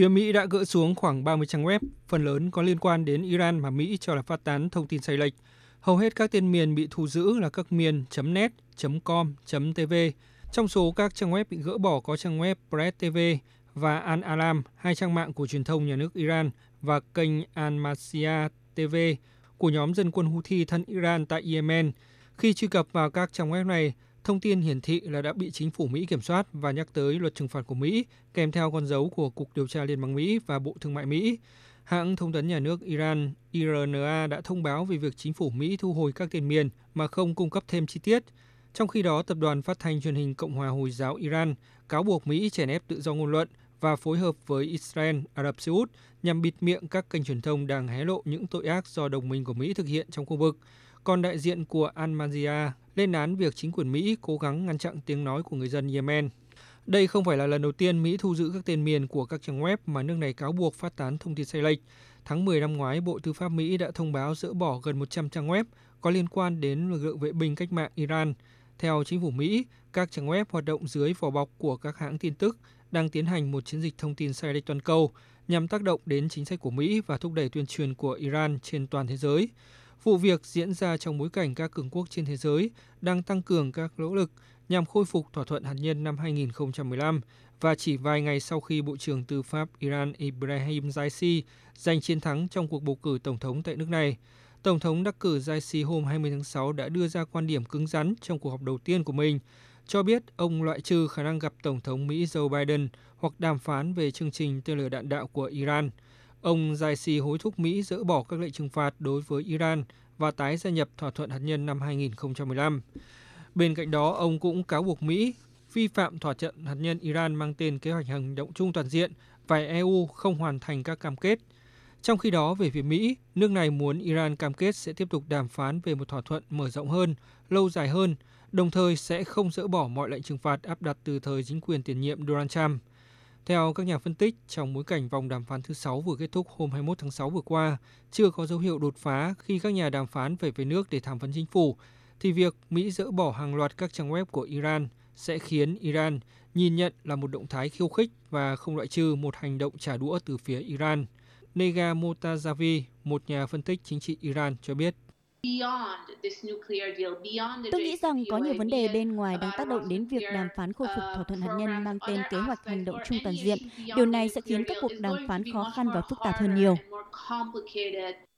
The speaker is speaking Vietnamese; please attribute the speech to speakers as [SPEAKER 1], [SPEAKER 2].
[SPEAKER 1] Phía Mỹ đã gỡ xuống khoảng 30 trang web, phần lớn có liên quan đến Iran mà Mỹ cho là phát tán thông tin sai lệch. Hầu hết các tên miền bị thu giữ là các miền .net, .com, .tv. Trong số các trang web bị gỡ bỏ có trang web Press TV và Al Alam, hai trang mạng của truyền thông nhà nước Iran và kênh Al Masia TV của nhóm dân quân Houthi thân Iran tại Yemen. Khi truy cập vào các trang web này, thông tin hiển thị là đã bị chính phủ Mỹ kiểm soát và nhắc tới luật trừng phạt của Mỹ, kèm theo con dấu của Cục Điều tra Liên bang Mỹ và Bộ Thương mại Mỹ. Hãng thông tấn nhà nước Iran IRNA đã thông báo về việc chính phủ Mỹ thu hồi các tiền miền mà không cung cấp thêm chi tiết. Trong khi đó, Tập đoàn Phát thanh Truyền hình Cộng hòa Hồi giáo Iran cáo buộc Mỹ chèn ép tự do ngôn luận và phối hợp với Israel, Ả Rập Xê Út nhằm bịt miệng các kênh truyền thông đang hé lộ những tội ác do đồng minh của Mỹ thực hiện trong khu vực. Còn đại diện của Al-Mazia lên án việc chính quyền Mỹ cố gắng ngăn chặn tiếng nói của người dân Yemen. Đây không phải là lần đầu tiên Mỹ thu giữ các tên miền của các trang web mà nước này cáo buộc phát tán thông tin sai lệch. Tháng 10 năm ngoái, Bộ Tư pháp Mỹ đã thông báo dỡ bỏ gần 100 trang web có liên quan đến lực lượng vệ binh cách mạng Iran. Theo chính phủ Mỹ, các trang web hoạt động dưới vỏ bọc của các hãng tin tức đang tiến hành một chiến dịch thông tin sai lệch toàn cầu nhằm tác động đến chính sách của Mỹ và thúc đẩy tuyên truyền của Iran trên toàn thế giới. Vụ việc diễn ra trong bối cảnh các cường quốc trên thế giới đang tăng cường các nỗ lực nhằm khôi phục thỏa thuận hạt nhân năm 2015 và chỉ vài ngày sau khi Bộ trưởng Tư pháp Iran Ibrahim Raisi giành chiến thắng trong cuộc bầu cử tổng thống tại nước này. Tổng thống đắc cử Raisi hôm 20 tháng 6 đã đưa ra quan điểm cứng rắn trong cuộc họp đầu tiên của mình, cho biết ông loại trừ khả năng gặp Tổng thống Mỹ Joe Biden hoặc đàm phán về chương trình tên lửa đạn đạo của Iran. Ông Raisi hối thúc Mỹ dỡ bỏ các lệnh trừng phạt đối với Iran và tái gia nhập thỏa thuận hạt nhân năm 2015. Bên cạnh đó, ông cũng cáo buộc Mỹ vi phạm thỏa thuận hạt nhân Iran mang tên Kế hoạch hành động chung toàn diện và EU không hoàn thành các cam kết. Trong khi đó, về phía Mỹ, nước này muốn Iran cam kết sẽ tiếp tục đàm phán về một thỏa thuận mở rộng hơn, lâu dài hơn, đồng thời sẽ không dỡ bỏ mọi lệnh trừng phạt áp đặt từ thời chính quyền tiền nhiệm Donald Trump. Theo các nhà phân tích, trong bối cảnh vòng đàm phán thứ 6 vừa kết thúc hôm 21 tháng 6 vừa qua, chưa có dấu hiệu đột phá khi các nhà đàm phán về về nước để tham vấn chính phủ, thì việc Mỹ dỡ bỏ hàng loạt các trang web của Iran sẽ khiến Iran nhìn nhận là một động thái khiêu khích và không loại trừ một hành động trả đũa từ phía Iran. Nega Motazavi, một nhà phân tích chính trị Iran cho biết.
[SPEAKER 2] Tôi nghĩ rằng có nhiều vấn đề bên ngoài đang tác động đến việc đàm phán khôi phục thỏa thuận hạt nhân mang tên Kế hoạch hành động chung toàn diện. Điều này sẽ khiến các cuộc đàm phán khó khăn và phức tạp hơn nhiều.